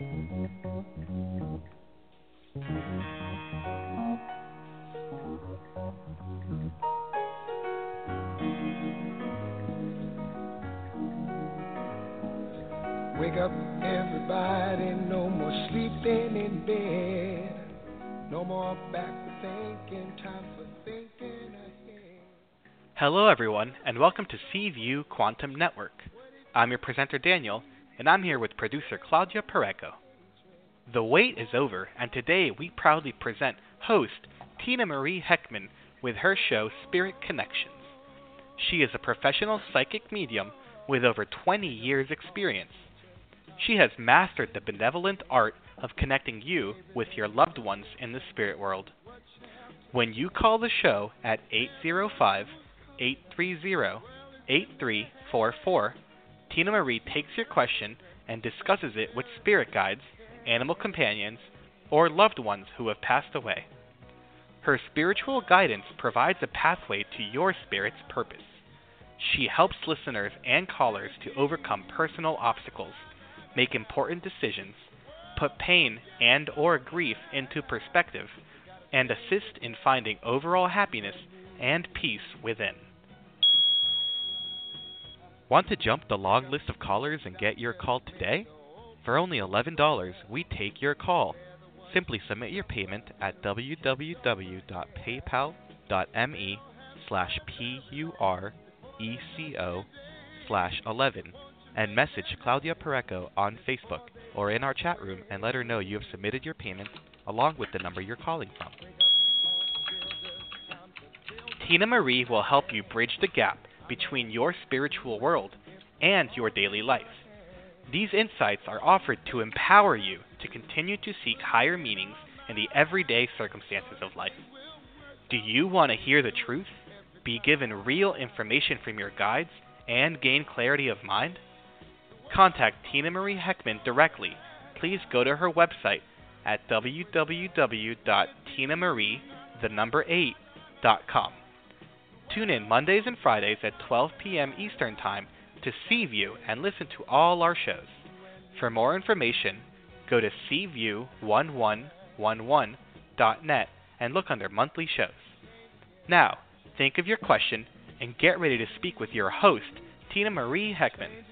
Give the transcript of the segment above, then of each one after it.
Wake up, everybody, no more sleeping in bed. No more backward thinking, time for thinking ahead. Hello, everyone, and welcome to C View Quantum Network. I'm your presenter, Daniel, and I'm here with producer Claudia Pureco. The wait is over, and today we proudly present host Tinamarie Heckman with her show Spirit Connections. She is a professional psychic medium with over 20 years' experience. She has mastered the benevolent art of connecting you with your loved ones in the spirit world. When you call the show at 805 830 8344, Tinamarie takes your question and discusses it with spirit guides, animal companions, or loved ones who have passed away. Her spiritual guidance provides a pathway to your spirit's purpose. She helps listeners and callers to overcome personal obstacles make important decisions, put pain and or grief into perspective, and assist in finding overall happiness and peace within. Want to jump the long list of callers and get your call today? For only $11, we take your call. Simply submit your payment at www.paypal.me slash P-U-R-E-C-O slash 11 and message Claudia Pureco on Facebook or in our chat room and let her know you have submitted your payment along with the number you're calling from. Tinamarie will help you bridge the gap between your spiritual world and your daily life. These insights are offered to empower you to continue to seek higher meanings in the everyday circumstances of life. Do you want to hear the truth, be given real information from your guides, and gain clarity of mind? contact Tinamarie Heckman directly, please go to her website at www.tinamarie, the number 8.com. Tune in Mondays and Fridays at 12 p.m. Eastern Time to C View and listen to all our shows. For more information, go to seaview1111.net and look under monthly shows. Now, think of your question and get ready to speak with your host, Tinamarie Heckman.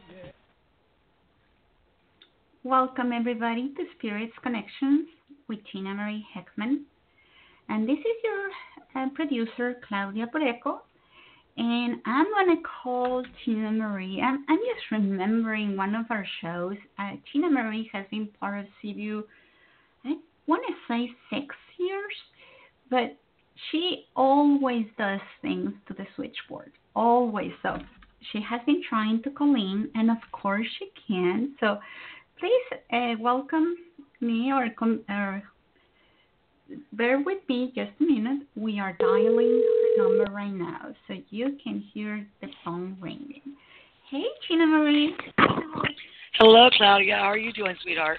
Welcome, everybody, to Spirits Connections with Tinamarie Heckman. And this is your uh, producer, Claudia Pureco. And I'm to call Tinamarie. I'm, I'm just remembering one of our shows. Uh, Tinamarie has been part of C View, I want to say six years, but she always does things to the switchboard. Always. So she has been trying to call in, and of course she can. So please uh, welcome me or, com- or bear with me just a minute. We are dialing the number right now so you can hear the phone ringing. Hey, Tinamarie. Hello, Claudia. How are you doing, sweetheart?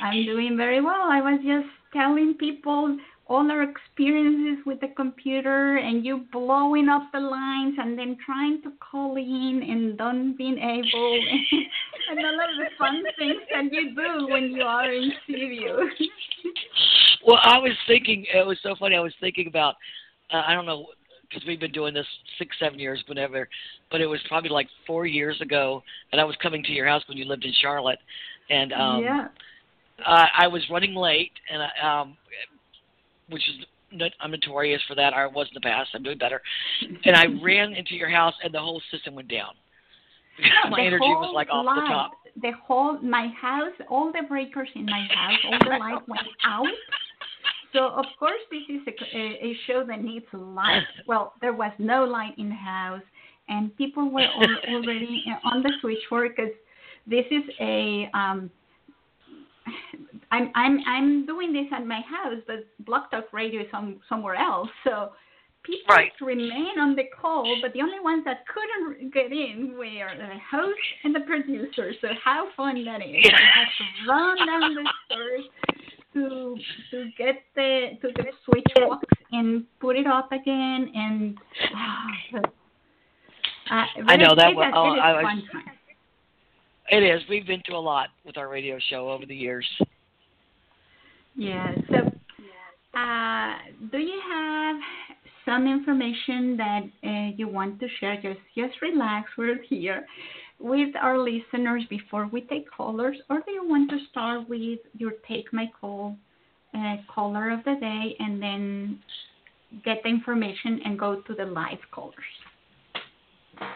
I'm doing very well. I was just telling people all our experiences with the computer and you blowing up the lines and then trying to call in and don't being able and all of the fun things that you do when you are in studio. well, I was thinking it was so funny. I was thinking about uh, I don't know because we've been doing this six, seven years, whatever. But it was probably like four years ago, and I was coming to your house when you lived in Charlotte, and um, yeah. Uh, I was running late, and I, um, which is I'm notorious for that. I was in the past. I'm doing better. And I ran into your house, and the whole system went down. my the energy was like off light, the top. The whole my house, all the breakers in my house, all the light went out. So of course this is a, a, show that needs light. Well, there was no light in the house, and people were already on the switchboard because this is a um, I'm I'm I'm doing this at my house, but Blog Talk Radio is some, somewhere else. So people right. remain on the call, but the only ones that couldn't get in were the host and the producer. So how fun that is! Yeah. I have to run down the stairs to to get the to the switch box and put it up again and. Uh, I know that. was. Oh, it is I was. fun time. It is. We've been through a lot with our radio show over the years. Yeah. So, uh, do you have some information that uh, you want to share? Just, just relax. We're here with our listeners before we take callers, or do you want to start with your take my call uh, caller of the day and then get the information and go to the live callers?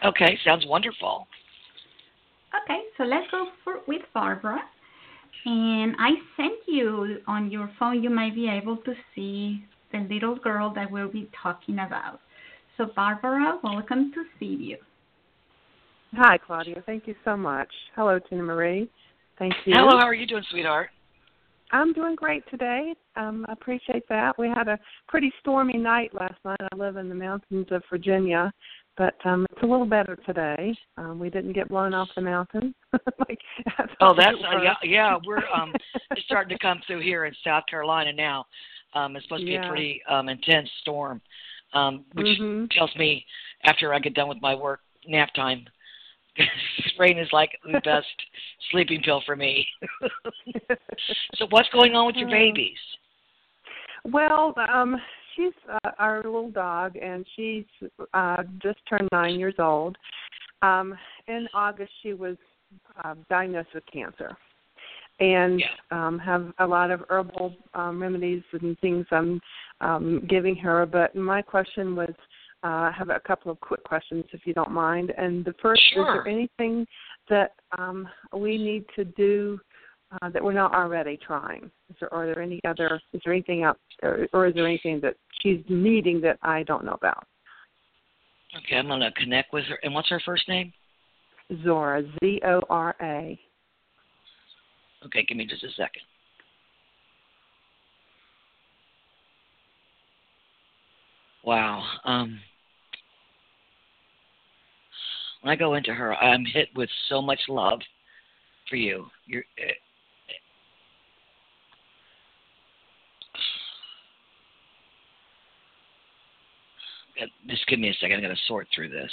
Okay, sounds wonderful. Okay, so let's go for, with Barbara. And I sent you on your phone, you might be able to see the little girl that we'll be talking about. So, Barbara, welcome to CView. Hi, Claudia. Thank you so much. Hello, Tinamarie. Thank you. Hello, how are you doing, sweetheart? I'm doing great today. Um, I appreciate that. We had a pretty stormy night last night. I live in the mountains of Virginia, but um, it's a little better today. Um, we didn't get blown off the mountain. like, oh, that's uh, yeah, yeah. We're um, it's starting to come through here in South Carolina now. Um, it's supposed to be Yeah. a pretty um, intense storm, um, which Mhm. tells me after I get done with my work nap time, rain is like the best sleeping pill for me. so, what's going on with your Um, babies? Well, um, she's uh, our little dog, and she's uh, just turned nine years old. Um, in August, she was uh, diagnosed with cancer, and Yeah. um, have a lot of herbal um, remedies and things I'm um, giving her. But my question was, uh, I have a couple of quick questions, if you don't mind. And the first, is there anything that um, we need to do uh, that we're not already trying? Is there, are there any other? Is there anything out, or, or is there anything that she's needing that I don't know about? Okay, I'm gonna connect with her. And what's her first name? Zora, Z O R A. Okay, give me just a second. Wow. Um, when I go into her, I'm hit with so much love for you. You're. eh, eh, Just give me a second. I'm going to sort through this.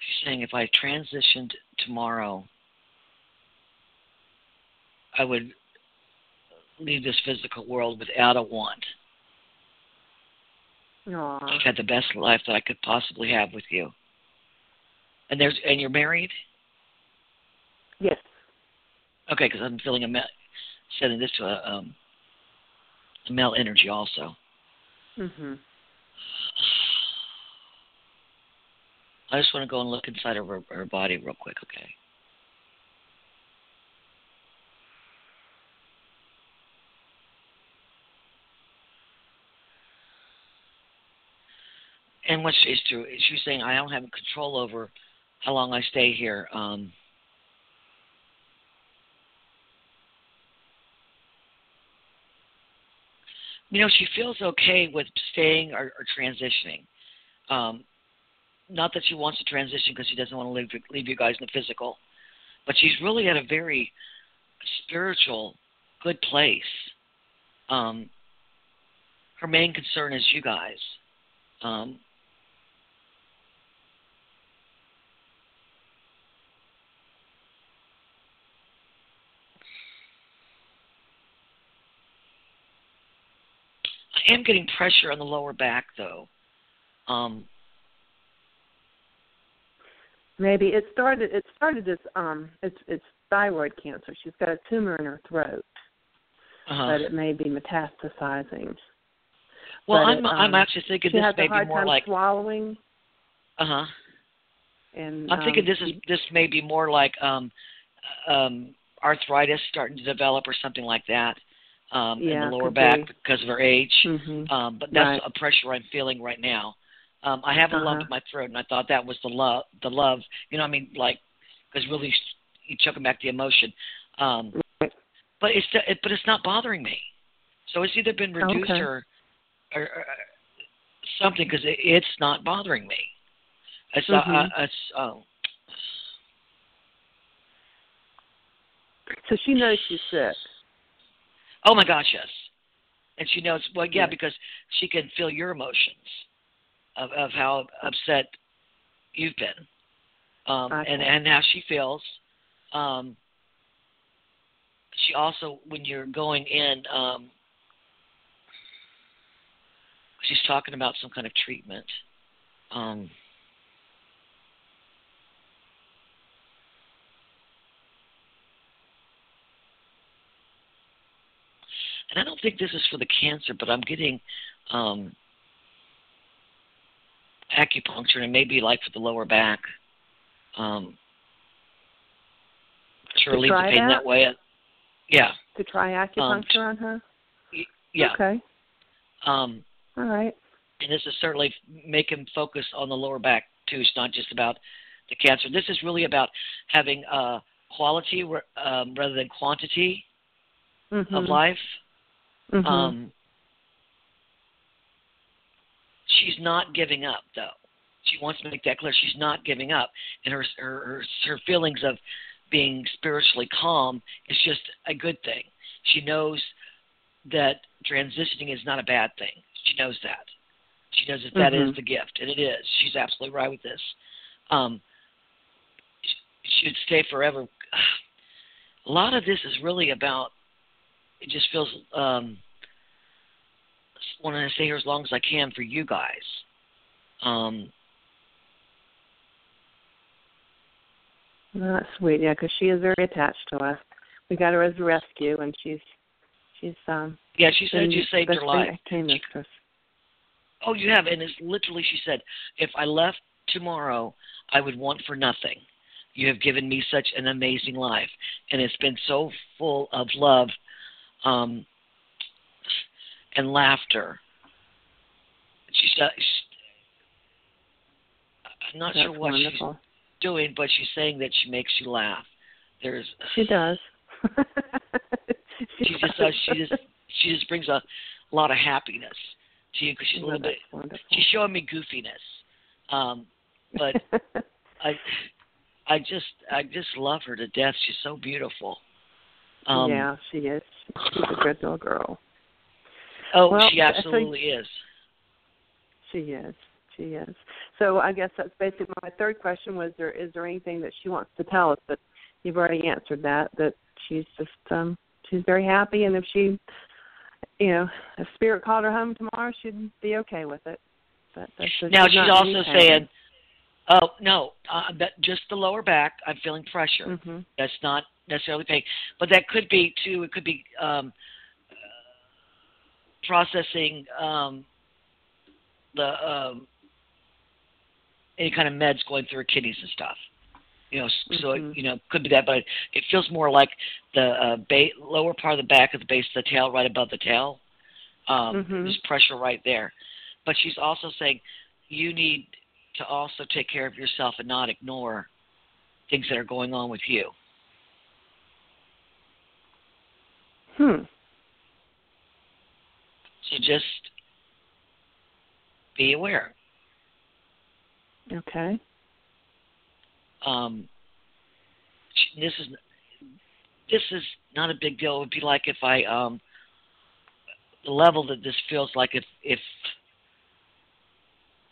She's saying if I transitioned tomorrow, I would leave this physical world without a want. Aw. I've had the best life that I could possibly have with you. And there's and you're married, Yes. okay? Because I'm feeling a ma- sending this to a um, a male energy also. Mhm. I just want to go and look inside of her, her body real quick, okay? And what she's true, she's saying I don't have control over how long I stay here. Um, you know, she feels okay with staying or, or transitioning. Um, not that she wants to transition because she doesn't want to leave leave you guys in the physical, but she's really at a very spiritual, good place. Um, her main concern is you guys. Um, I am getting pressure on the lower back though. Um, Maybe it started. It started as um. It's it's thyroid cancer. She's got a tumor in her throat, uh-huh. but it may be metastasizing. well, but I'm it, I'm um, actually thinking this may be more like swallowing, uh huh. and I'm thinking um, this is this may be more like um, um, arthritis starting to develop or something like that um, in the lower back be. because of her age. mm-hmm. Um, but that's Right. a pressure I'm feeling right now. Um, I have a lump Uh-huh. in my throat, and I thought that was the love. The love, you know, what I mean, like, because really, you choking back the emotion. Um, Right. but it's it, but it's not bothering me. So it's either been reduced Okay. or, or, or something because it, it's not bothering me. It's uh, it's oh. So she knows she's sick. Oh my gosh, yes. And she knows well, yeah, Yeah. because she can feel your emotions of of how upset you've been, um, Okay. and and how she feels. Um, she also, when you're going in, um, she's talking about some kind of treatment. Um, and I don't think this is for the cancer, but I'm getting um, acupuncture and maybe like for the lower back. Um, to To relieve the pain that? that way. Yeah, To try acupuncture on her. y- yeah. Okay. Um, All right. and this is certainly make him focus on the lower back too. It's not just about the cancer. This is really about having uh, quality um, rather than quantity Mm-hmm. of life. Mhm. Um, she's not giving up, though. She wants to make that clear. She's not giving up, and her her her, feelings of being spiritually calm is just a good thing. She knows that transitioning is not a bad thing. She knows that. She knows that that is Mhm. the gift, and it is. She's absolutely right with this. Um, she should stay forever. A lot of this is really about. It just feels. Um, want to stay here as long as I can for you guys. Um, Well, that's sweet. Yeah, because she is very attached to us. We got her as a rescue, and she's she's um. yeah, she said you saved her life. best thing that us. Oh, you have, and it's literally she said, if I left tomorrow, I would want for nothing. You have given me such an amazing life, and it's been so full of love, um, and laughter. She said, I'm not That's sure what she's doing, but she's saying that she makes you laugh. There's She does. she just does. She just she just brings a lot of happiness to you because she's a little bit. wonderful. She's showing me goofiness, um, but I I just I just love her to death. She's so beautiful. Um, yeah, she is. She's a good little girl. Oh, Well, she so- absolutely is. She is. She is. So I guess that's basically my third question was there is there anything that she wants to tell us but you've already answered that, that she's just um she's very happy and if she you know, if spirit called her home tomorrow she'd be okay with it. But that's Now she's not also anything. saying, "Oh no, uh, that just the lower back. I'm feeling pressure. Mhm. That's not necessarily pain, but that could be too. It could be um, processing um, the um, any kind of meds going through her kidneys and stuff. You know, so it, Mhm. you know could be that, but it feels more like the uh, ba- lower part of the back of the base of the tail, right above the tail. Um, Mhm. There's pressure right there, but she's also saying you need to also take care of yourself and not ignore things that are going on with you. Hmm. So just be aware. Okay. Um, this is this is not a big deal. It would be like if I um, the level that this feels like if if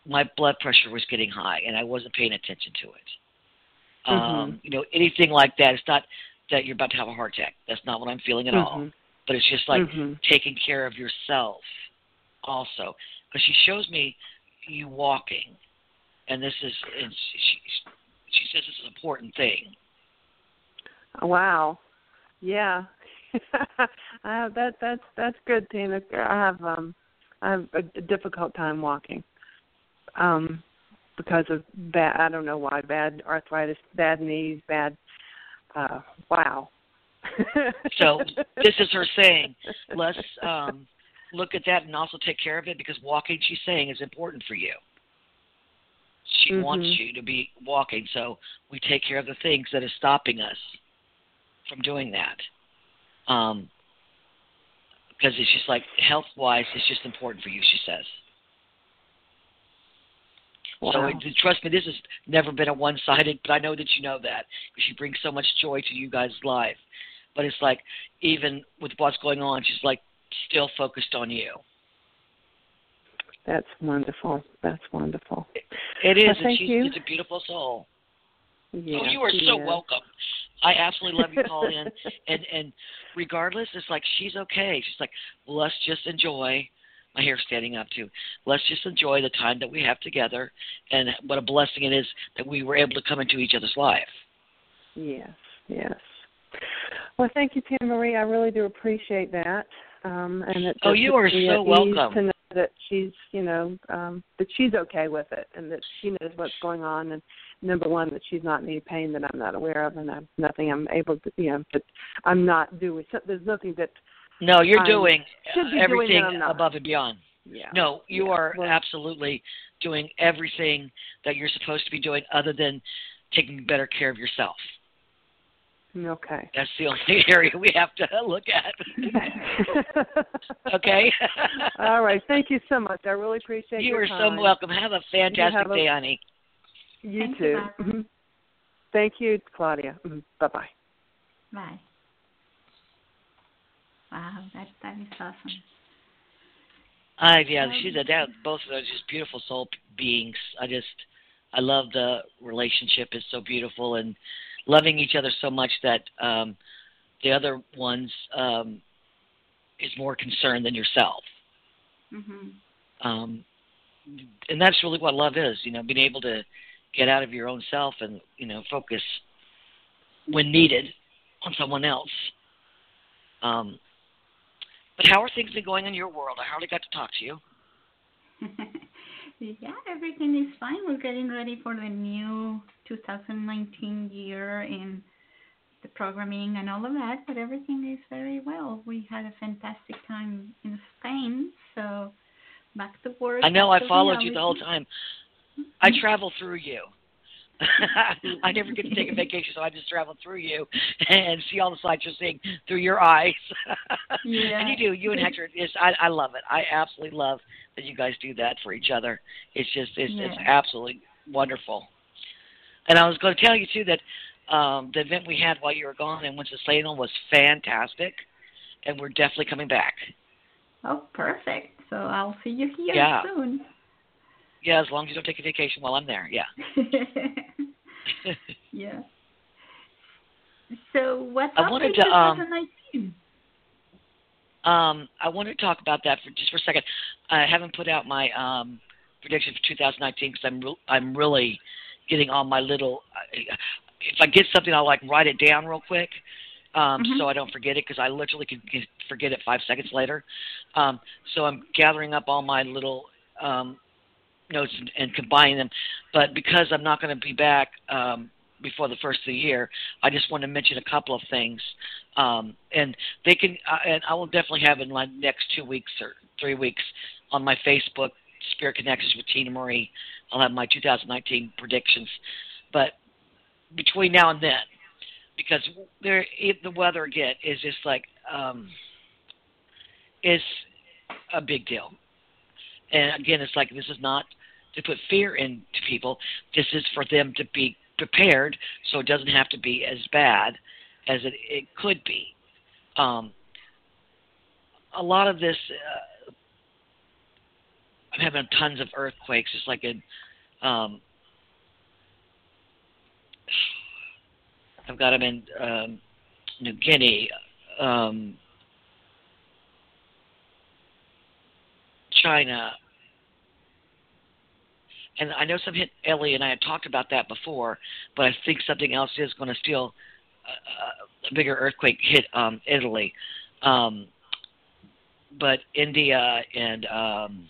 my blood pressure was getting high and I wasn't paying attention to it. Um, you know, anything like that. It's not that you're about to have a heart attack. That's not what I'm feeling at all. But it's just like Mhm. taking care of yourself also because she shows me you walking and this is and she she says it's an important thing Wow. Yeah. uh, that that's that's good, Tina. I have um I have a, a difficult time walking. Um because of bad I don't know why, bad arthritis, bad knees, bad uh wow. So, this is her saying let's um look at that and also take care of it because walking she's saying is important for you she wants Mhm. you to be walking so we take care of the things that are stopping us from doing that um because it's just like health wise it's just important for you she says So Wow. it, trust me, this has never been a one-sided, but I know that you know that because she brings so much joy to you guys' life. But it's like even with what's going on, she's like still focused on you. That's wonderful. That's wonderful. It is. Well, and thank she's, you. she's a beautiful soul. Yeah, oh, you are so is. welcome. I absolutely love you in, and and regardless, it's like she's okay. She's like, well, let's just enjoy. My hair standing up too. Let's just enjoy the time that we have together, and what a blessing it is that we were able to come into each other's life. Yes, yes. Well, thank you, Tinamarie. I really do appreciate that. Um, and it Oh, you are so welcome. To know that she's, you know, um, that she's okay with it, and that she knows what's going on, and number one, that she's not in any pain that I'm not aware of, and I'm nothing I'm able to, you know, that I'm not doing. So there's nothing that, No, you're I'm- doing should be doing everything I'm above and beyond. yeah. No, you Yeah, are well- absolutely doing everything that you're supposed to be doing, other than taking better care of yourself. Okay. That's the only area we have to look at. okay. All right. Thank you so much. I really appreciate You your are time. so welcome. Have a fantastic have a- day, honey. You Thank you, too. Barbara. Mhm. Thank you, Claudia. Mhm. Bye bye. Bye. Wow, that that is awesome. I yeah, she's a dad. Both of those just beautiful soul beings. I just I love the relationship. It's so beautiful and loving each other so much that um the other ones um is more concerned than yourself. Mhm. Um and that's really what love is, you know, being able to get out of your own self and, you know, focus when needed on someone else. Um but how are things been going in your world? I hardly got to talk to you. yeah, everything is fine. We're getting ready for the new 2019 year in the programming and all of that, but everything is very well. We had a fantastic time in Spain, so back to work. I know I followed you the whole time. I mm-hmm. travel through you. I never get to take a vacation, so I just travel through you and see all the sights you're seeing through your eyes. Yeah. And you do. You and Hector. It's, I I love it. I absolutely love that you guys do that for each other. It's just it's it's absolutely wonderful. And I was going to tell you too that um the event we had while you were gone in Winston-Salem was fantastic, and we're definitely coming back. Oh, perfect. So I'll see you here Yeah. soon. Yeah, as long as you don't take a vacation while I'm there. Yeah. yeah. So what's I up wanted to, um, 2019? Um, I wanted to talk about that for just for a second. I haven't put out my um, prediction for 2019 because I'm re- I'm really getting all my little. If I get something, I'll like write it down real quick, um, Mhm. so I don't forget it because I literally could get, forget it five seconds later. Um, so I'm gathering up all my little um, notes and, and combining them. But because I'm not going to be back um, before the first of the year, I just want to mention a couple of things. Um, and they can, uh, and I will definitely have in my next two weeks or three weeks on my Facebook, Spirit Connections with Tinamarie. I'll have my 2019 predictions. But between now and then, because there, the weather again is just like, um, is a big deal. And again, it's like this is not to put fear into people. This is for them to be prepared, so it doesn't have to be as bad as it, it could be. Um, a lot of this, uh, I'm having tons of earthquakes, just like in. Um, I've got them in um, New Guinea, um, China, and I know some hit Ellie, and I had talked about that before, but I think something else is going to still uh, a bigger earthquake hit um, Italy, um, but India and um,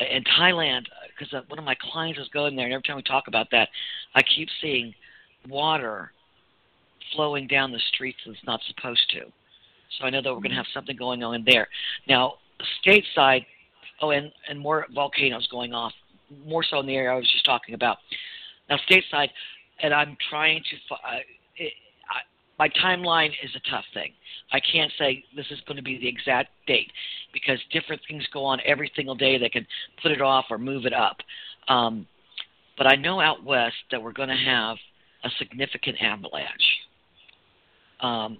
and Thailand, because uh, one of my clients is going there, and every time we talk about that, I keep seeing water flowing down the streets that's not supposed to. So I know that we're going to have something going on there. Now, stateside, oh, and and more volcanoes going off, more so in the area I was just talking about. Now, stateside, and I'm trying to. Uh, it, I, my timeline is a tough thing. I can't say this is going to be the exact date because different things go on every single day that can put it off or move it up. Um, but I know out west that we're going to have a significant avalanche. Um,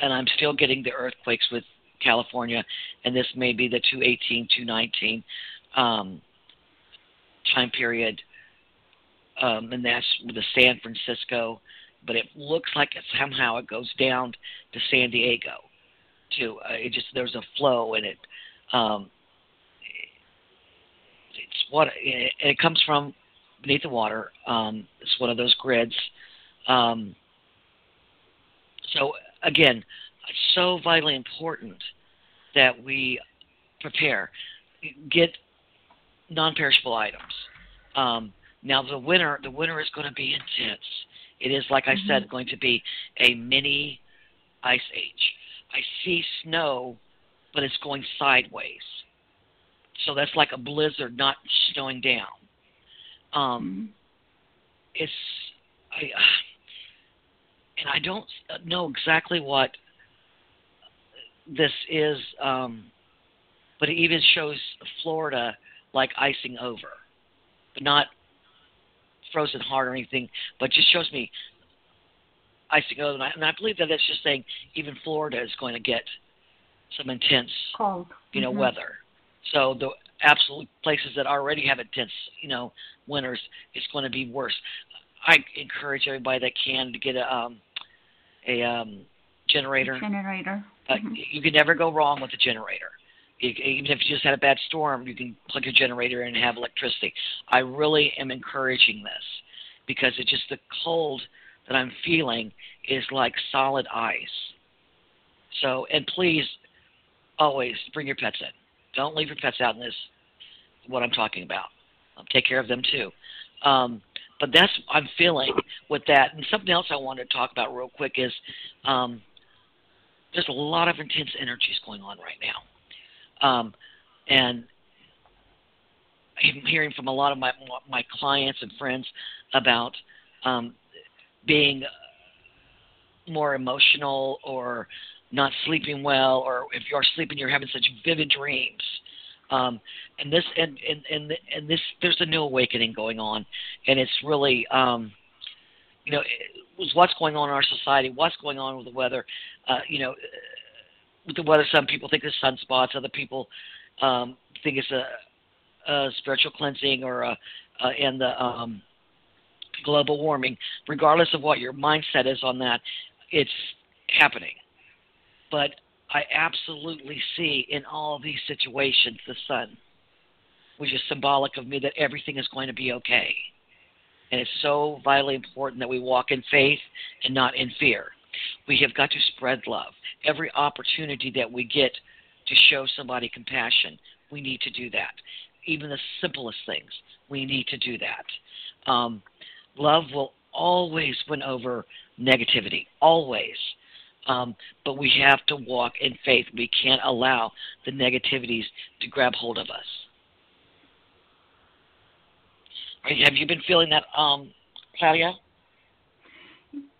and I'm still getting the earthquakes with California, and this may be the 218, 219 um, time period, um, and that's the San Francisco. But it looks like it, somehow it goes down to San Diego. Too, uh, it just there's a flow in it. Um, it's what it, it comes from beneath the water. Um, it's one of those grids. Um, so again, so vitally important that we prepare, get non-perishable items. Um, now the winter, the winter is going to be intense. It is, like I mm-hmm. said, going to be a mini ice age. I see snow, but it's going sideways. So that's like a blizzard, not snowing down. Um, mm-hmm. It's I, and I don't know exactly what this is, um, but it even shows Florida like icing over, but not frozen hard or anything, but just shows me icing over. And I, and I believe that that's just saying even Florida is going to get some intense, cold, you know, mm-hmm. weather. So the absolute places that already have intense, you know, winters, it's going to be worse. I encourage everybody that can to get a um, a um, generator. Generator. Uh, mm-hmm. You can never go wrong with a generator. You, even if you just had a bad storm, you can plug your generator in and have electricity. I really am encouraging this because it's just the cold that I'm feeling is like solid ice. So, and please always bring your pets in. Don't leave your pets out in this. What I'm talking about. Um, take care of them too. Um, but that's I'm feeling with that. And something else I wanted to talk about real quick is um, there's a lot of intense energies going on right now, um, and I'm hearing from a lot of my my clients and friends about um, being more emotional or not sleeping well, or if you're sleeping, you're having such vivid dreams. Um, and this and, and and and this there's a new awakening going on, and it's really um, you know was what's going on in our society, what's going on with the weather. Uh, you know, with the weather, some people think it's sunspots, other people um, think it's a, a spiritual cleansing or a, a and the um, global warming. Regardless of what your mindset is on that, it's happening. But I absolutely see in all these situations the sun, which is symbolic of me that everything is going to be okay. And it's so vitally important that we walk in faith and not in fear. We have got to spread love. Every opportunity that we get to show somebody compassion, we need to do that. Even the simplest things, we need to do that. Um, love will always win over negativity, always. Um, but we have to walk in faith. We can't allow the negativities to grab hold of us. Have you been feeling that, um, Claudia?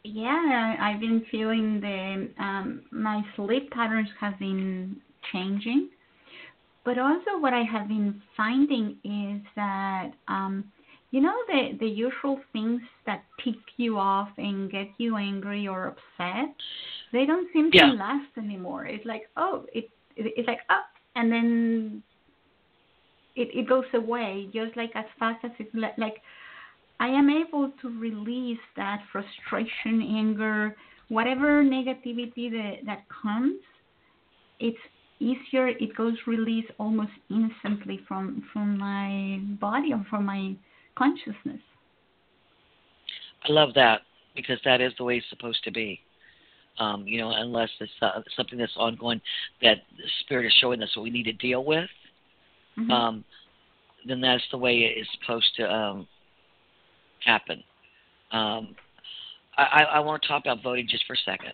Yeah, I've been feeling the um, my sleep patterns have been changing, but also what I have been finding is that um, you know the the usual things that tick you off and get you angry or upset they don't seem yeah. to last anymore it's like oh it, it it's like oh, and then it it goes away just like as fast as it like i am able to release that frustration anger whatever negativity that that comes it's easier it goes released almost instantly from from my body or from my consciousness. I love that because that is the way it's supposed to be. Um, you know, unless it's uh, something that's ongoing that the spirit is showing us what we need to deal with, mm-hmm. um, then that's the way it is supposed to um, happen. Um, I, I want to talk about voting just for a second.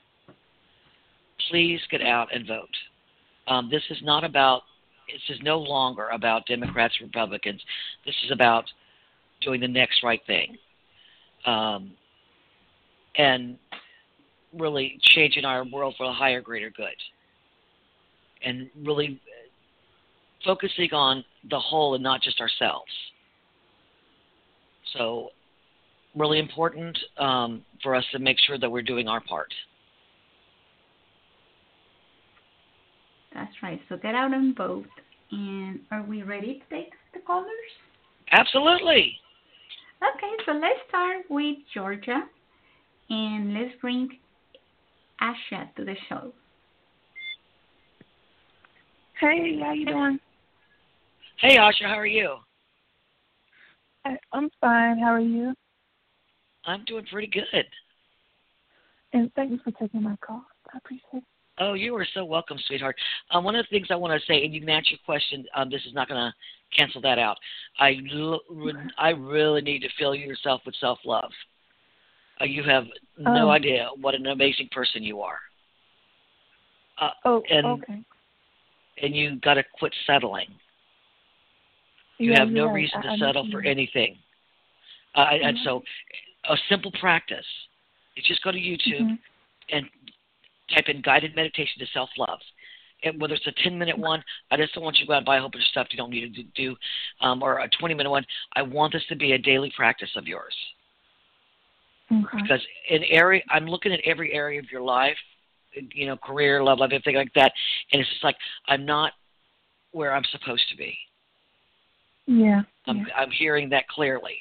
Please get out and vote. Um, this is not about. This is no longer about Democrats, Republicans. This is about doing the next right thing, um, and really changing our world for a higher, greater good, and really focusing on the whole and not just ourselves. So, really important um, for us to make sure that we're doing our part. That's right. So get out and vote. And are we ready to take the callers? Absolutely. Okay, so let's start with Georgia and let's bring Asha to the show. Hey, how you doing? Hey, Asha, how are you? I, I'm fine. How are you? I'm doing pretty good. And thank you for taking my call. I appreciate it. Oh, you are so welcome, sweetheart. Um, one of the things I want to say, and you can answer your question. Um, this is not going to cancel that out. I, I really need to fill yourself with self love. Uh, you have no Oh. idea what an amazing person you are. Uh, Oh, and okay. and you got to quit settling. You Yeah, have no you're reason to settle for anything. Uh, And Mhm. so, a simple practice is just go to YouTube Mhm. and type in guided meditation to self love. And whether it's a 10 minute one, I just don't want you to go out and buy a whole bunch of stuff you don't need to do, um, or a 20 minute one. I want this to be a daily practice of yours. Okay. Because in area, I'm looking at every area of your life, you know, career, love life, everything like that, and it's just like I'm not where I'm supposed to be. Yeah. I'm yeah. I'm hearing that clearly.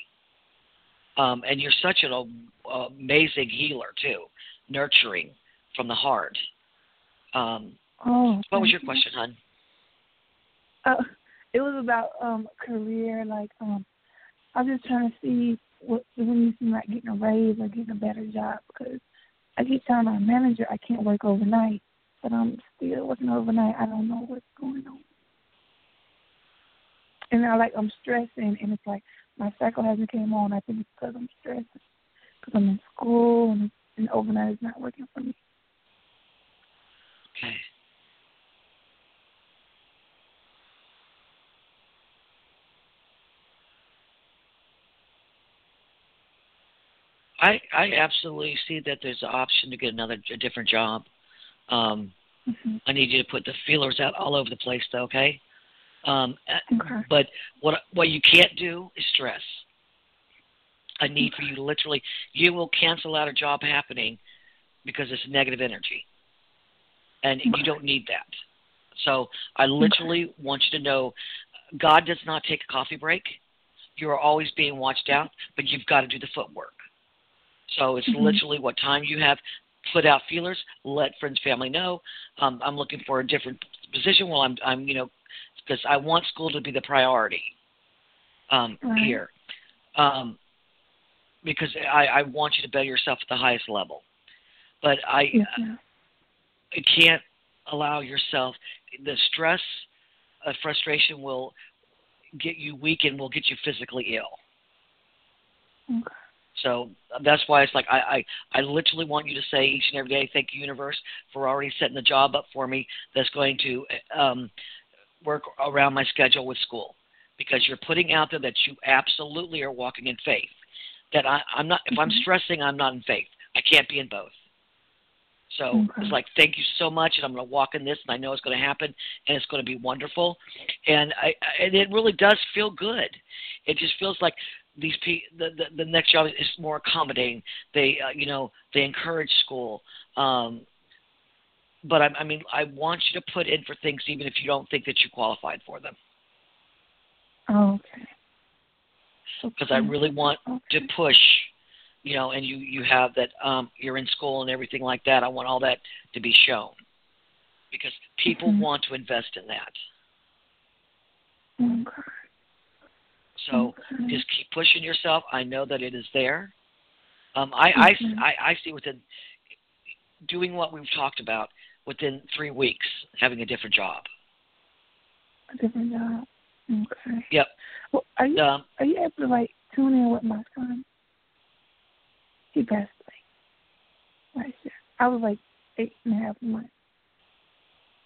Um, and you're such an a, amazing healer too, nurturing from the heart. Um, Oh. what was your you. question, hon? Uh, it was about um career. Like um, I'm just trying to see what when you seem like getting a raise or getting a better job because I keep telling my manager I can't work overnight, but I'm still working overnight. I don't know what's going on. And I like I'm stressing, and it's like my cycle hasn't came on. I think it's because I'm stressing because I'm in school and, and overnight is not working for me. Okay. I I absolutely see that there's an option to get another a different job. Um, hmm I need you to put the feelers out all over the place, though. Okay. Um, Okay. but what what you can't do is stress. I need for you to literally you will cancel out a job happening because it's negative energy, and Okay. you don't need that. So I literally want you to know, God does not take a coffee break. You are always being watched out, but you've got to do the footwork. So it's Mhm. literally what time you have. Put out feelers. Let friends, family know. Um, I'm looking for a different position. Well, I'm, I'm, you know, because I want school to be the priority um, Right. here, um, because I, I want you to better yourself at the highest level. But I, Yes. I can't allow yourself the stress, uh, frustration will get you weak and will get you physically ill. Okay. So that's why it's like I, I I literally want you to say each and every day, thank you, universe, for already setting the job up for me that's going to um, work around my schedule with school, because you're putting out there that you absolutely are walking in faith. That I, I'm not. If I'm Mhm. stressing, I'm not in faith. I can't be in both. So Okay. it's like, thank you so much, and I'm going to walk in this, and I know it's going to happen, and it's going to be wonderful, and I, I and it really does feel good. It just feels like these pe- the, the the next job is more accommodating. They uh, you know they encourage school. Um, but I, I mean, I want you to put in for things even if you don't think that you qualified for them, Oh, okay. because I really want to push. You know, and you you have that um, you're in school and everything like that. I want all that to be shown because people Mhm. want to invest in that. Okay. So Okay. just keep pushing yourself. I know that it is there. Um, I, I, Mhm. I, I see within doing what we've talked about within three weeks having a different job. a different job. Okay. Yep. Well, are you Um, are you able to like tune in with my son? He passed away last year. I was like eight and a half months.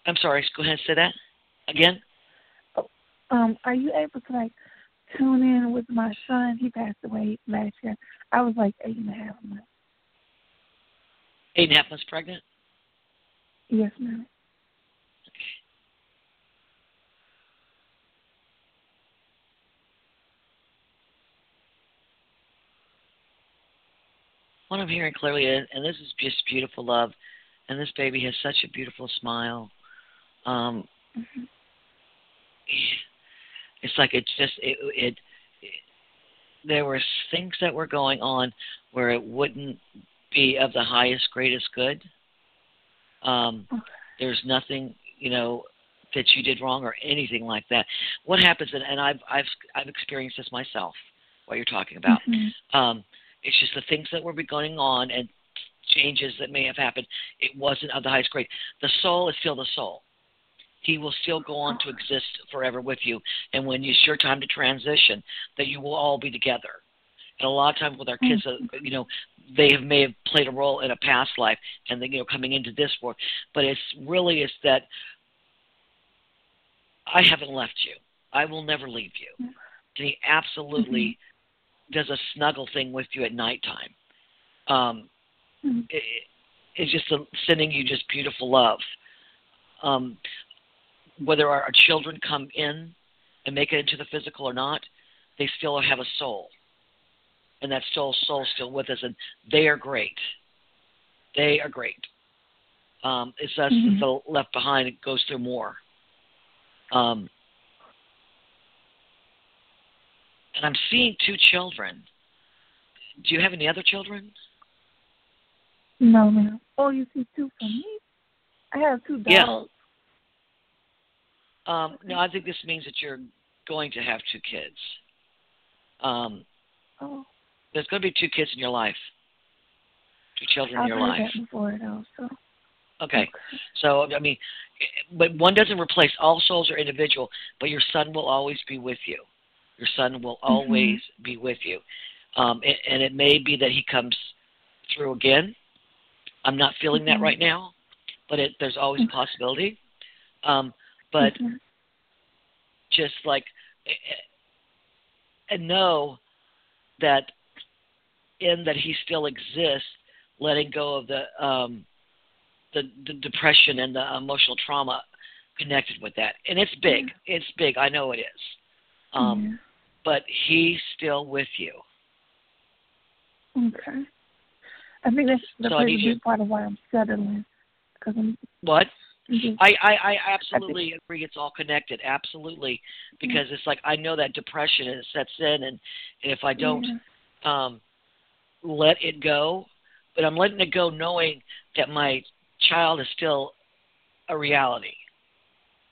I'm sorry. Go ahead and say that again. Um, are you able to like tune in with my son? He passed away last year. I was like eight and a half months. Eight and a half months pregnant. Yes, ma'am. What I'm hearing clearly, is, and this is just beautiful love, and this baby has such a beautiful smile. Um, Mm-hmm. it's like it just it, it, it there were things that were going on where it wouldn't be of the highest greatest good um there's nothing you know that you did wrong or anything like that what happens and, and i've i've i've experienced this myself what you're talking about Mhm. um it's just the things that were going on and changes that may have happened it wasn't of the highest grade the soul is still the soul he will still go on to exist forever with you. And when it's your time to transition, that you will all be together. And a lot of times with our kids, uh, you know, they have, may have played a role in a past life, and then you know coming into this world. But it's really is that I haven't left you. I will never leave you. And he absolutely does a snuggle thing with you at nighttime. Um, Mhm. it, it's just a, sending you just beautiful love. Um, whether our, our children come in and make it into the physical or not, they still have a soul, and that soul soul's still with us, and they are great. They are great. Um, it's us Mhm. that's the left behind. It goes through more. Um, and I'm seeing two children. Do you have any other children? No, ma'am. Oh, you see two from me? I have two Yeah. dogs. Um, no, I think this means that you're going to have two kids. Um, Oh, there's going to be two kids in your life, two children in I've your heard life. that before, though. So Okay. So I mean, but one doesn't replace all souls are individual, but your son will always be with you. Your son will always be with you, um, and, and it may be that he comes through again. I'm not feeling that Mhm. right now, but it, there's always a possibility. Um, but ma'am. just like and know that in that he still exists, letting go of the um, the, the depression and the emotional trauma connected with that, and it's big. It's big. I know it is. Um, Yeah. But he's still with you. Okay. I think that's the So I first you- part of why I'm settling. Because I'm What? Just, I, I, I absolutely agree. It's all connected. Absolutely, because it's like I know that depression and it sets in, and, and if I don't yeah. um, let it go, but I'm letting it go knowing that my child is still a reality.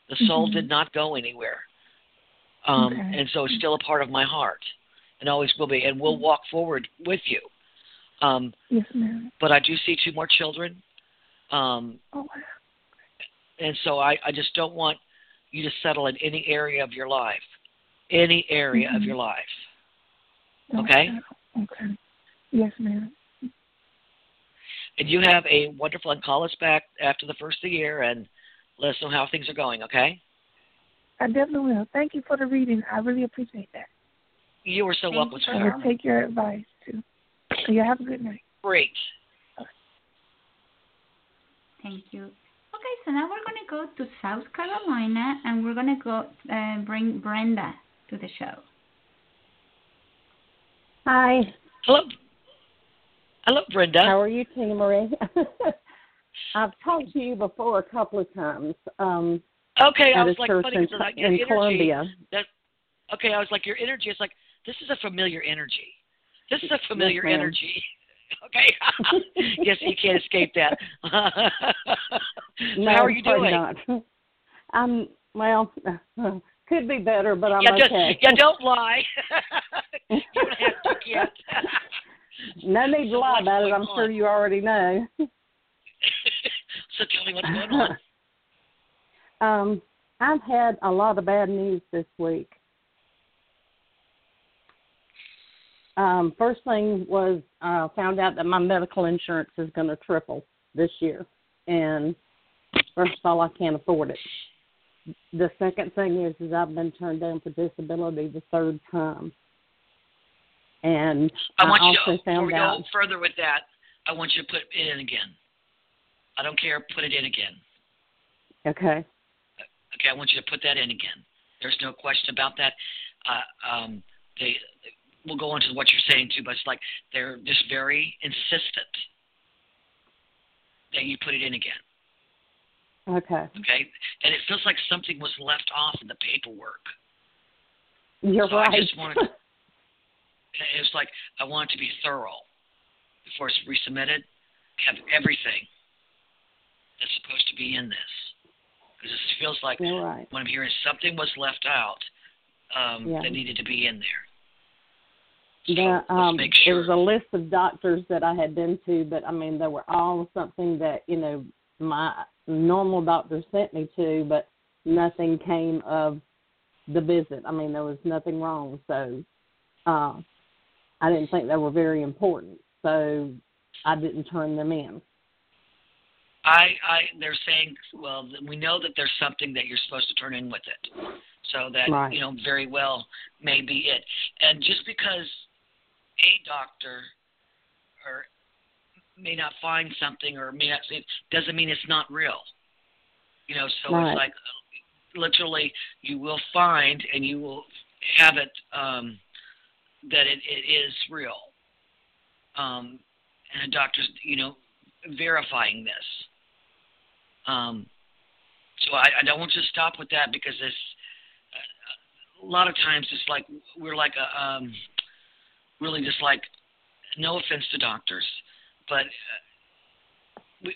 The soul Mhm. did not go anywhere. Um, Okay. And so it's still a part of my heart and always will be. And we'll walk forward with you. Um, Yes, ma'am. but I do see two more children. Um, Oh, and so I, I just don't want you to settle in any area of your life. Any area of Mhm. your life. Okay. Okay. Yes, ma'am. And you have a wonderful and call us back after the first of the year and let us know how things are going, okay? I definitely will. Thank you for the reading. I really appreciate that. You are so Thank welcome, you for I will take your advice, too. So you have a good night. Great. Thank you. Okay, so now we're going to go to South Carolina and we're going to go uh, bring Brenda to the show. Hi, Hello. Hello, Brenda. how are you, Tinamarie? I've talked to you before a couple of times um, Okay, I was like, funny, in, like your in energy. Columbia. That, okay, I was like, your energy is like, this is a familiar energy. This is a familiar ma'am. energy. Okay. yes, you can't escape that. so no, how are you doing? Not. I'm well. Could be better, but I'm yeah, just, okay. yeah, don't lie. you don't have to yet. No need to So lie about it. I'm on? sure you already know. so tell me what's going on. um, I've had a lot of bad news this week. Um, first thing was uh, found out that my medical insurance is going to triple this year, and first of all, I can't afford it. The second thing is, is I've been turned down for disability the third time, and I want you also to, before found we out. go further with that, I want you to put it in again. I don't care, put it in again. Okay. Okay, I want you to put that in again. There's no question about that. Uh, um, they, we'll go on to what you're saying too, but it's like they're just very insistent that you put it in again. Okay. Okay, and it feels like something was left off in the paperwork. You're so right. I just wanted. It's like I want it to be thorough before it's resubmitted. Have everything that's supposed to be in this because it feels like You're right. what I'm hearing something was left out um, Yeah. that needed to be in there. So let's um, sure. was a list of doctors that I had been to, but I mean, they were all something that you know my normal doctor sent me to, but nothing came of the visit. I mean, there was nothing wrong, so uh, I didn't think they were very important, so I didn't turn them in. I, I, they're saying, well, we know that there's something that you're supposed to turn in with it. So that, Right. you know, very well may be it. And just because a doctor or may not find something or may not see it doesn't mean it's not real. You know, so Right. it's like literally you will find and you will have it um, that it, it is real. Um, and doctor's, you know, verifying this. Um, so I, I don't want to stop with that because it's uh, a lot of times it's like we're like a um, really just like no offense to doctors, but uh,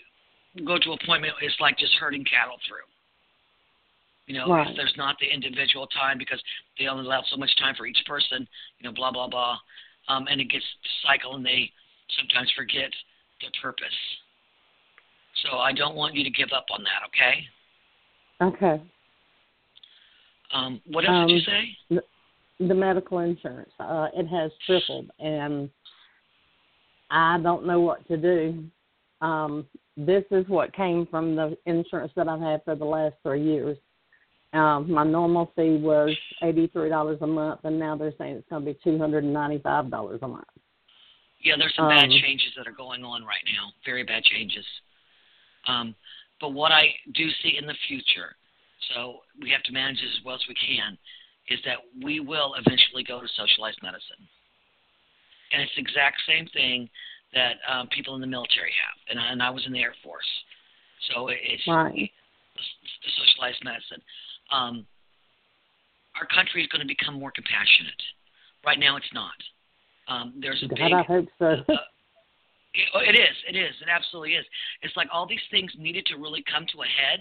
we go to appointment. It's like just herding cattle through. You know, Right. if there's not the individual time because they only allow so much time for each person. You know, blah blah blah, um, and it gets to cycle, and they sometimes forget the purpose. So I don't want you to give up on that, okay? Okay. Um, what else did you Um, say? the medical insurance. Uh, it has tripled, and I don't know what to do. Um, this is what came from the insurance that I've had for the last three years. Um, my normal fee was eighty-three dollars a month, and now they're saying it's going to be two hundred and ninety-five dollars a month. Yeah, there's some bad um, changes that are going on right now. Very bad changes. Um, but what I do see in the future, so we have to manage it as well as we can, is that we will eventually go to socialized medicine. And it's the exact same thing that um, people in the military have, and I, and I was in the Air Force, so it's Right. the socialized medicine. Um, our country is going to become more compassionate. Right now, it's not. Um, there's a God, big I hope so. uh, it, oh, it is. It is. It absolutely is. It's like all these things needed to really come to a head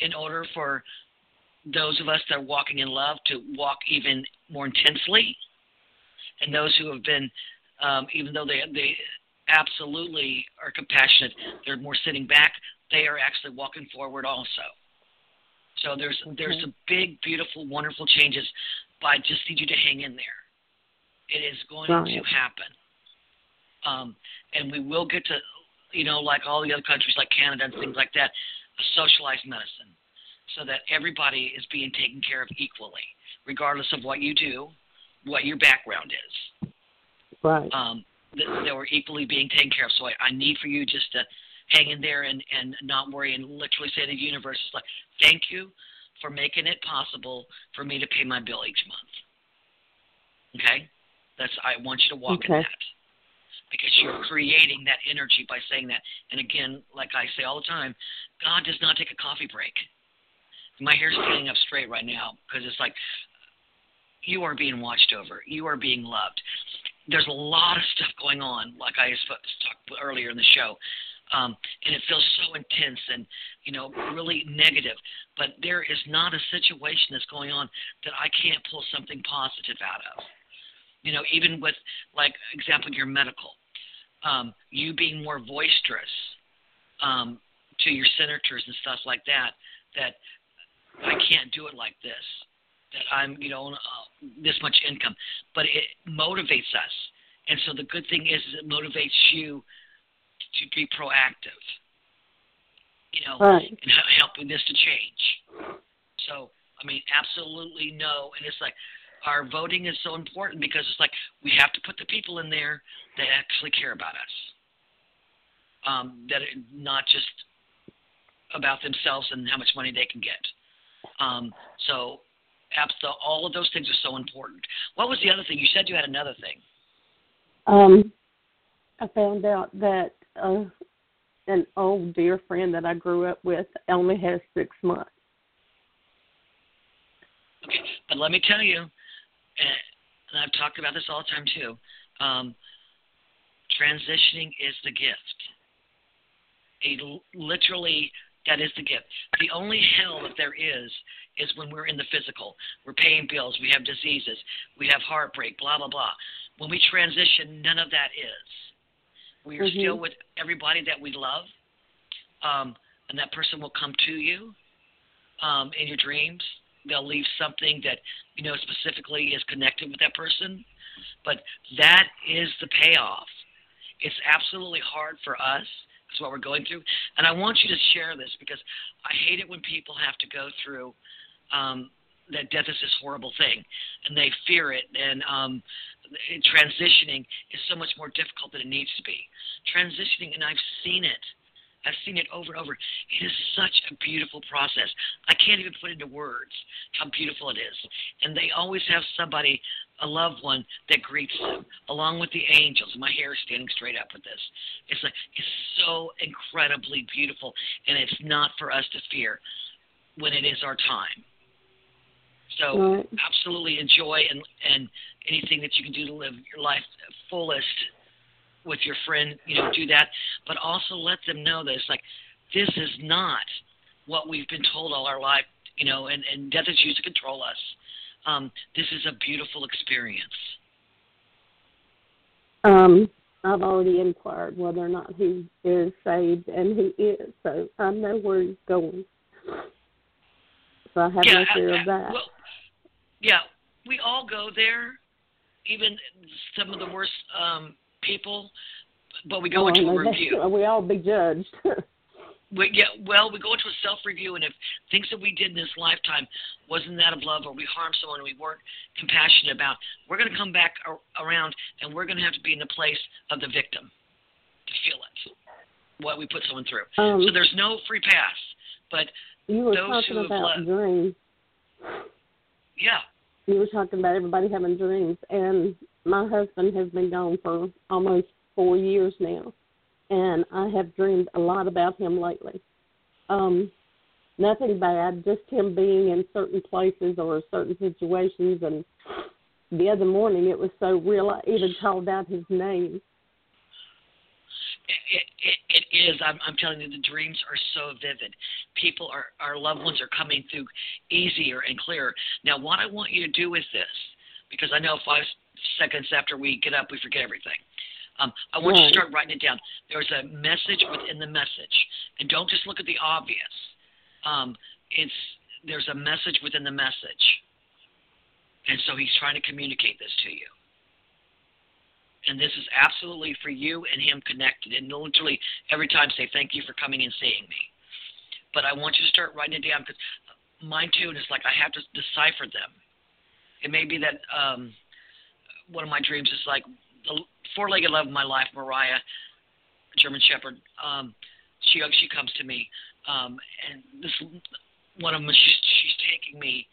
in order for those of us that are walking in love to walk even more intensely, and those who have been, um, even though they they absolutely are compassionate, they're more sitting back. They are actually walking forward also. So there's there's some big, beautiful, wonderful changes, but I just need you to hang in there. It is going to happen. Um, and we will get to, you know, like all the other countries, like Canada and things like that, a socialized medicine, so that everybody is being taken care of equally, regardless of what you do, what your background is. right. Um, that, that we're equally being taken care of. So I, I need for you just to hang in there and, and not worry and literally say to the universe, it's like, thank you for making it possible for me to pay my bill each month. Okay? That's I want you to walk in that. Because you're creating that energy by saying that. And again, like I say all the time, God does not take a coffee break. My hair's standing up straight right now because it's like you are being watched over. You are being loved. There's a lot of stuff going on, like I talked earlier in the show, um, and it feels so intense and you know really negative. But there is not a situation that's going on that I can't pull something positive out of. You know, even with like example, your medical, um, you being more boisterous um, to your senators and stuff like that. That I can't do it like this. That I'm, you know, uh, this much income, but it motivates us. And so the good thing is, is it motivates you to be proactive. You know, Right. and h- helping this to change. So, I mean, absolutely no. And it's like our voting is so important because it's like we have to put the people in there that actually care about us. Um, that are not just about themselves and how much money they can get. Um, so, abso- all of those things are so important. What was the other thing? You said you had another thing. Um, I found out that uh, an old dear friend that I grew up with only has six months. Okay, but let me tell you, and I've talked about this all the time too. Um, transitioning is the gift. A, literally, that is the gift. The only hell that there is is when we're in the physical. We're paying bills. We have diseases. We have heartbreak. Blah blah blah. When we transition, none of that is. We are mm-hmm. still with everybody that we love, um, and that person will come to you um, in your dreams. They'll leave something that you know specifically is connected with that person, but that is the payoff. It's absolutely hard for us. That's what we're going through, and I want you to share this because I hate it when people have to go through um, that death is this horrible thing, and they fear it, and um, transitioning is so much more difficult than it needs to be. Transitioning, and I've seen it. I've seen it over and over. It is such a beautiful process. I can't even put into words how beautiful it is. And they always have somebody, a loved one, that greets them, along with the angels. My hair is standing straight up with this. It's like it's so incredibly beautiful, and it's not for us to fear when it is our time. So right. absolutely enjoy and and anything that you can do to live your life fullest with your friend, you know, do that. But also let them know that it's like this is not what we've been told all our life, you know, and, and death is used to control us. Um, this is a beautiful experience. Um, I've already inquired whether or not he is saved, and he is, so I know where he's going. So I have yeah, no fear I, I, of that. Well, yeah, we all go there, even some of the worst um, people, but we go oh, into a review. We all be judged. we, yeah, well, we go into a self review, and if things that we did in this lifetime wasn't that of love, or we harmed someone we weren't compassionate about, we're going to come back ar- around, and we're going to have to be in the place of the victim to feel it, what we put someone through. Um, so there's no free pass, but you were those talking who about have dreams. Yeah. You were talking about everybody having dreams, and my husband has been gone for almost four years now, and I have dreamed a lot about him lately. Um, nothing bad, just him being in certain places or certain situations. And the other morning, it was so real, I even called out his name. It, it, it is. I'm, I'm telling you, the dreams are so vivid. People are, our loved ones are coming through easier and clearer. Now, what I want you to do with this, because I know five seconds after we get up, we forget everything. Um, I want right. you to start writing it down. There's a message within the message, and don't just look at the obvious. Um, it's there's a message within the message, and so he's trying to communicate this to you. And this is absolutely for you and him connected. And literally every time say thank you for coming and seeing me. But I want you to start writing it down because mine too. is like I have to decipher them. It may be that um, one of my dreams is like the four-legged love of my life, Mariah, German Shepherd. Um, she she comes to me, um, and this one of them she's she's taking me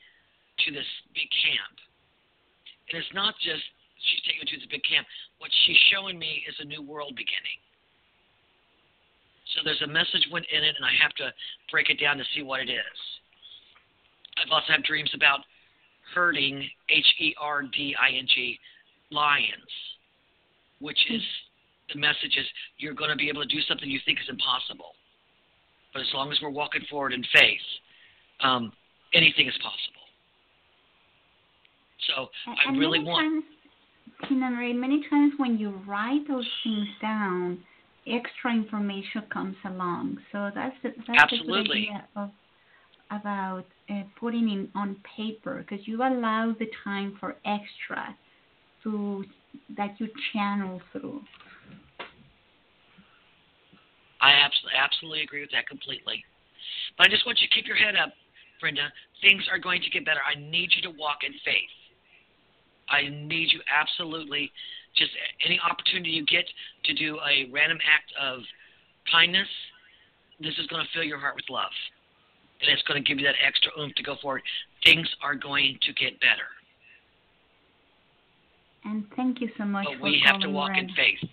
to this big camp, and it's not just she's taking me to this big camp. What she's showing me is a new world beginning. So there's a message in it, and I have to break it down to see what it is. I've also had dreams about herding, H E R D I N G, lions, which is the message is you're going to be able to do something you think is impossible. But as long as we're walking forward in faith, um, anything is possible. So I really want. Times, Tinamarie, many times when you write those things down, extra information comes along. So that's the, that's Absolutely. the idea of about uh, putting it on paper because you allow the time for extra to that you channel through. I absolutely absolutely agree with that completely. But I just want you to keep your head up, Brenda. Things are going to get better. I need you to walk in faith. I need you absolutely just any opportunity you get to do a random act of kindness, this is going to fill your heart with love. And it's going to give you that extra oomph to go forward. Things are going to get better. And thank you so much but we have to walk in. in faith.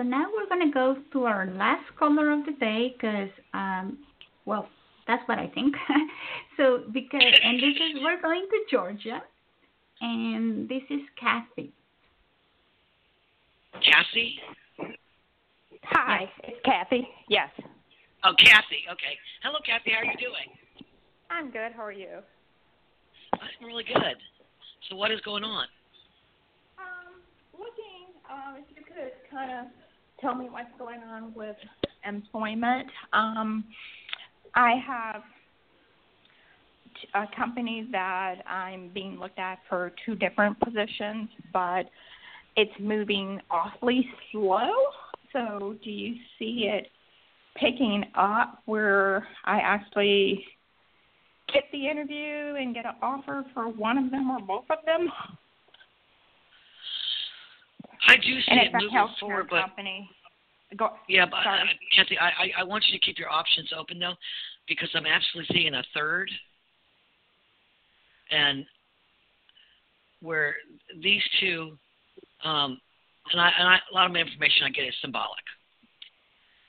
so now we're going to go to our last caller of the day because, um, well, that's what I think. so because and this is we're going to Georgia, and this is Kathy. Kathy. Hi, Yes. it's Kathy. Yes, Oh, Kathy. Okay. Hello, Kathy. How are you doing? I'm good. How are you? I'm really good. So, what is going on? Um, looking, um, if you could kind of tell me what's going on with employment. Um, I have a company that I'm being looked at for two different positions, but it's moving awfully slow. So, do you see it picking up where I actually get the interview and get an offer for one of them or both of them? I do see and it it's a moving forward, but company. Go, yeah, but sorry. uh, Kathy, I, I I want you to keep your options open though, because I'm actually seeing a third, and where these two, um, and I and I, a lot of my information I get is symbolic.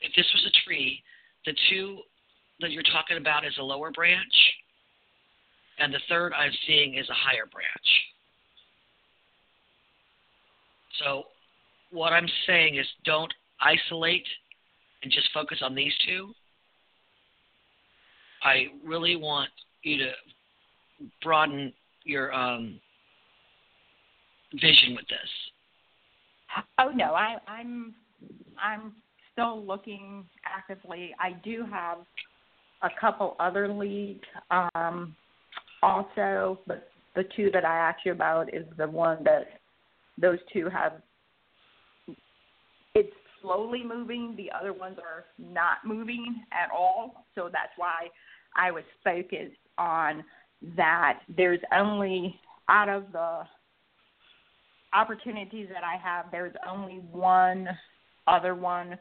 If this was a tree, the two that you're talking about is a lower branch, and the third I'm seeing is a higher branch. So, what I'm saying is don't isolate and just focus on these two. I really want you to broaden your um, vision with this. Oh no, I, I'm I'm still looking actively. I do have a couple other leads um, also, but the two that I asked you about is the one that those two have. It's slowly moving. The other ones are not moving at all. So that's why I was focused on that. There's only out of the opportunities that I have, there's only one other one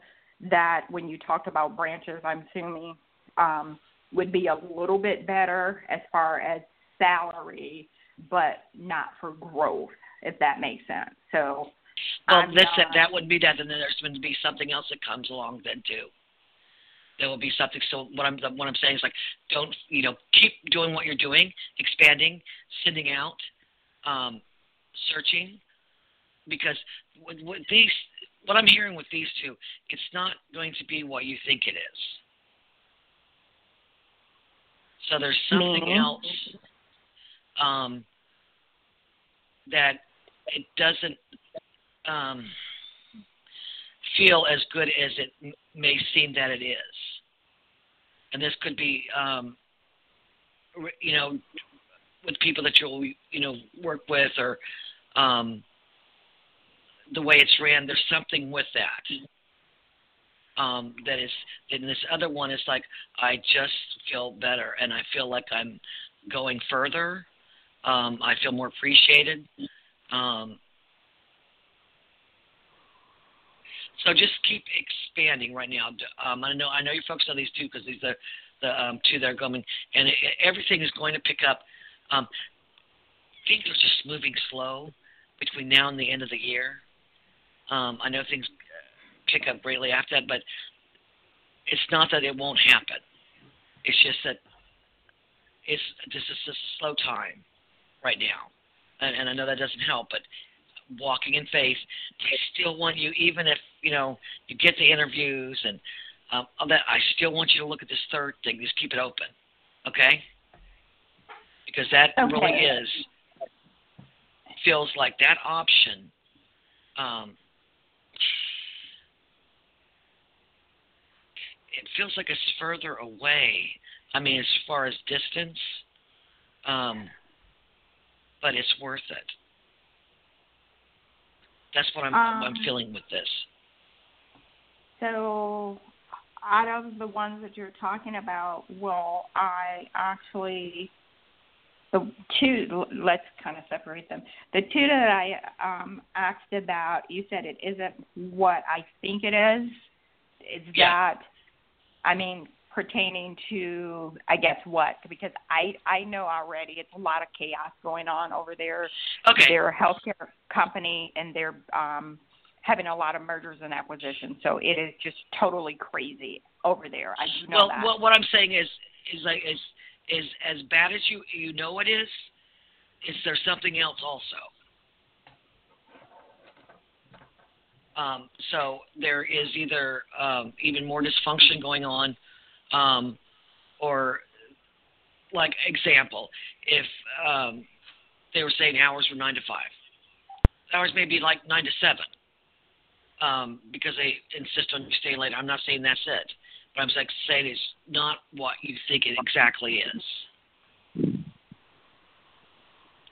that when you talked about branches, I'm assuming um, would be a little bit better as far as salary, but not for growth, if that makes sense. So, Well, this not- that would be that, and then there's going to be something else that comes along then too. There will be something. So what I'm what I'm saying is like, don't you know, keep doing what you're doing, expanding, sending out, um, searching, because with, with these, what I'm hearing with these two, it's not going to be what you think it is. So there's something else um, that it doesn't um, feel as good as it may seem that it is. And this could be, um, you know, with people that you'll, you know, work with or um, the way it's ran. There's something with that. Um, that is, and this other one is like, I just feel better and I feel like I'm going further. Um, I feel more appreciated. Um, so just keep expanding right now. Um, I know I know you're focused on these two because these are the um, two that are going, and it, everything is going to pick up. Um, things are just moving slow between now and the end of the year. Um, I know things pick up greatly after that, but it's not that it won't happen. It's just that it's this is a slow time right now, and, and I know that doesn't help, but walking in faith, I still want you, even if you know you get the interviews and um, all that, I still want you to look at this third thing. Just keep it open, okay? Because that really is feels like that option. Um, it feels like it's further away. I mean, as far as distance, um, but it's worth it. That's what I'm I'm Um, feeling with this. So, out of the ones that you're talking about, will I actually the two? Let's kind of separate them. The two that I um, asked about, you said it isn't what I think it is. Is Yeah. that? I mean, pertaining to I guess what? Because I I know already it's a lot of chaos going on over there Okay. their healthcare company and their um having a lot of mergers and acquisitions. So it is just totally crazy over there. I do know well, that. what what I'm saying is is like is is as bad as you you know it is. Is there something else also? Um, so there is either um, even more dysfunction going on, um, or like example, if um, they were saying hours were nine to five, hours may be like nine to seven, um, because they insist on you staying late. I'm not saying that's it, but I'm like saying it's not what you think it exactly is.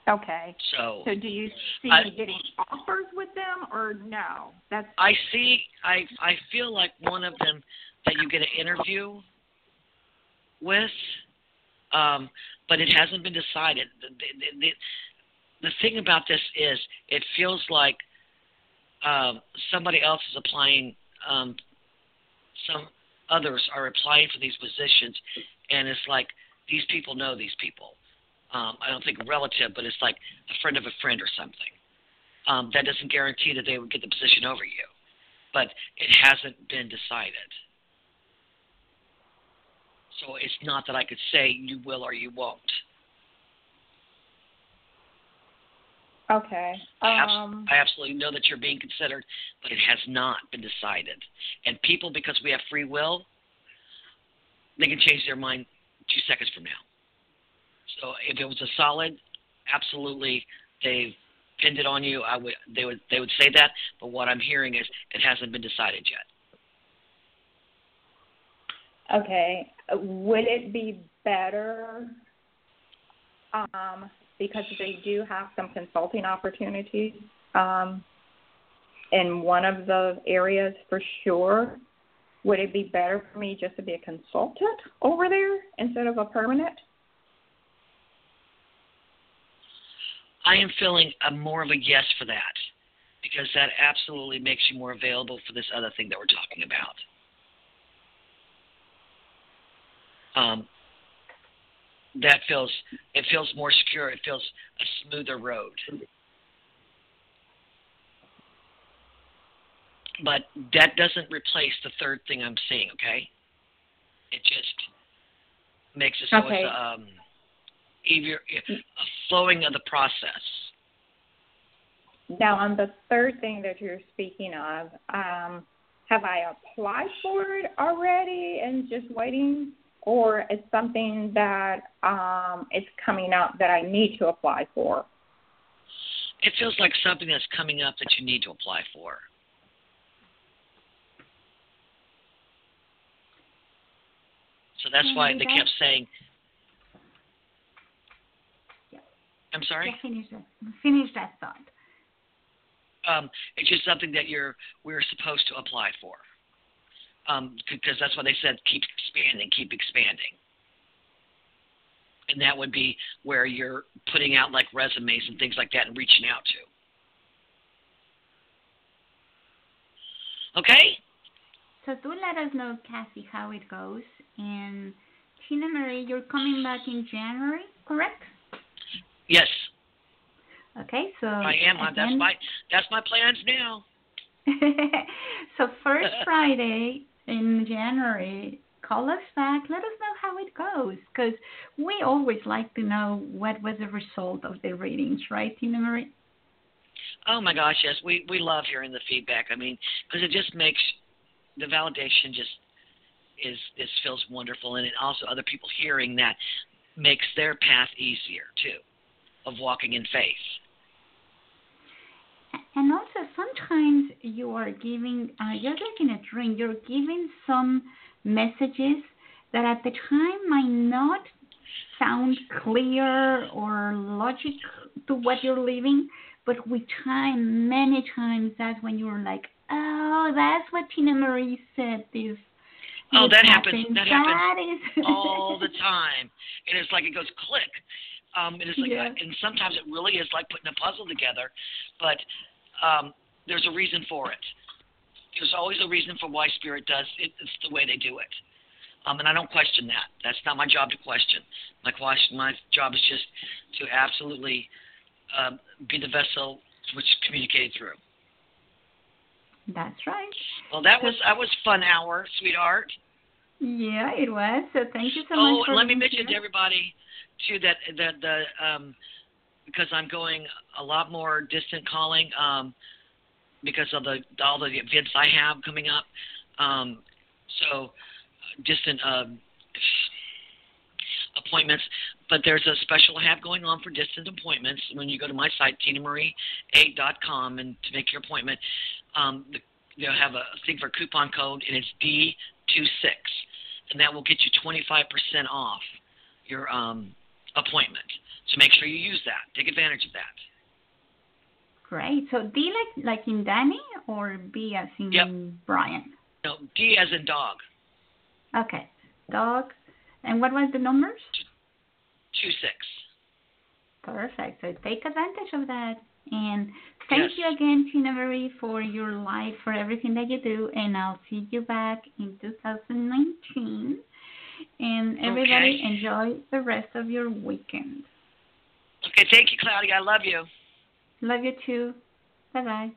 Okay. So So do you see I- me getting offers with them or no? That's I see. I I feel like one of them that you get an interview with, um, but it hasn't been decided. The, the, the, the thing about this is, it feels like um, somebody else is applying. Um, some others are applying for these positions, and it's like these people know these people. Um, I don't think relative, but it's like a friend of a friend or something. Um, that doesn't guarantee that they would get the position over you, but it hasn't been decided. So it's not that I could say you will or you won't. okay. I Um I absolutely know that you're being considered, but it has not been decided. And people, because we have free will, they can change their mind two seconds from now. So if it was a solid, absolutely, they've pinned it on you. I would, they would, they would say that. But what I'm hearing is it hasn't been decided yet. Okay. Would it be better um, because they do have some consulting opportunities um, in one of the areas for sure? Would it be better for me just to be a consultant over there instead of a permanent? I am feeling a more of a yes for that because that absolutely makes you more available for this other thing that we're talking about. Um, that feels it feels more secure. It feels a smoother road. But that doesn't replace the third thing I'm seeing. Okay, it just makes it so Okay. it's um, easier, a flowing of the process. Now, on the third thing that you're speaking of, um, have I applied for it already and just waiting, or is something that um, is coming up that I need to apply for? It feels like something that's coming up that you need to apply for. So that's why they kept saying. Yeah. I'm sorry. Yeah, finish that. Finish that thought. Um, it's just something that you're we're supposed to apply for. Um, because that's why they said keep expanding, keep expanding. And that would be where you're putting out like resumes and things like that and reaching out to. Okay? So do let us know, Cassie, how it goes. And Tinamarie, you're coming back in January, correct? Yes, Okay, so I am. That's my that's my plans now. so first Friday in January, call us back. Let us know how it goes, because we always like to know what was the result of the readings, right, Tinamarie? Oh my gosh, yes, we we love hearing the feedback. I mean, because it just makes the validation just is is feels wonderful, and it also other people hearing that makes their path easier too, of walking in faith. And also, sometimes you are giving, uh, you're getting a drink, you're giving some messages that at the time might not sound clear or logic to what you're living, but with time, many times, that's when you're like, oh, that's what Tinamarie said. This. Oh, that happens- that happens That is all the time, and it's like it goes click. Um, and it's like, Yeah. and sometimes it really is like putting a puzzle together, but um, there's a reason for it. There's always a reason for why Spirit does it. It's the way they do it, um, and I don't question that. That's not my job to question. My question, my job is just to absolutely um, be the vessel which communicated through. That's right. Well, that was that was fun hour, sweetheart. Yeah, it was. So thank you so oh, much for and let me mention here. to everybody too that that the um because I'm going a lot more distant calling um because of the all the events I have coming up. Um so distant um appointments. But there's a special I have going on for distant appointments. When you go to my site, tinamarie8.com, and to make your appointment, um, they'll have a thing for a coupon code, and it's D26, and that will get you 25% off your um, appointment. So make sure you use that. Take advantage of that. Great. So D like like in Danny or B as in Yep. Brian? No, D as in dog. Okay. Dog. And what was the numbers? Two six. Perfect. So take advantage of that. And thank Yes. you again, Tinamarie, for your life, for everything that you do. And I'll see you back in 2019. And everybody, Okay. enjoy the rest of your weekend. Okay, thank you, Claudia. I love you. Love you too. Bye bye.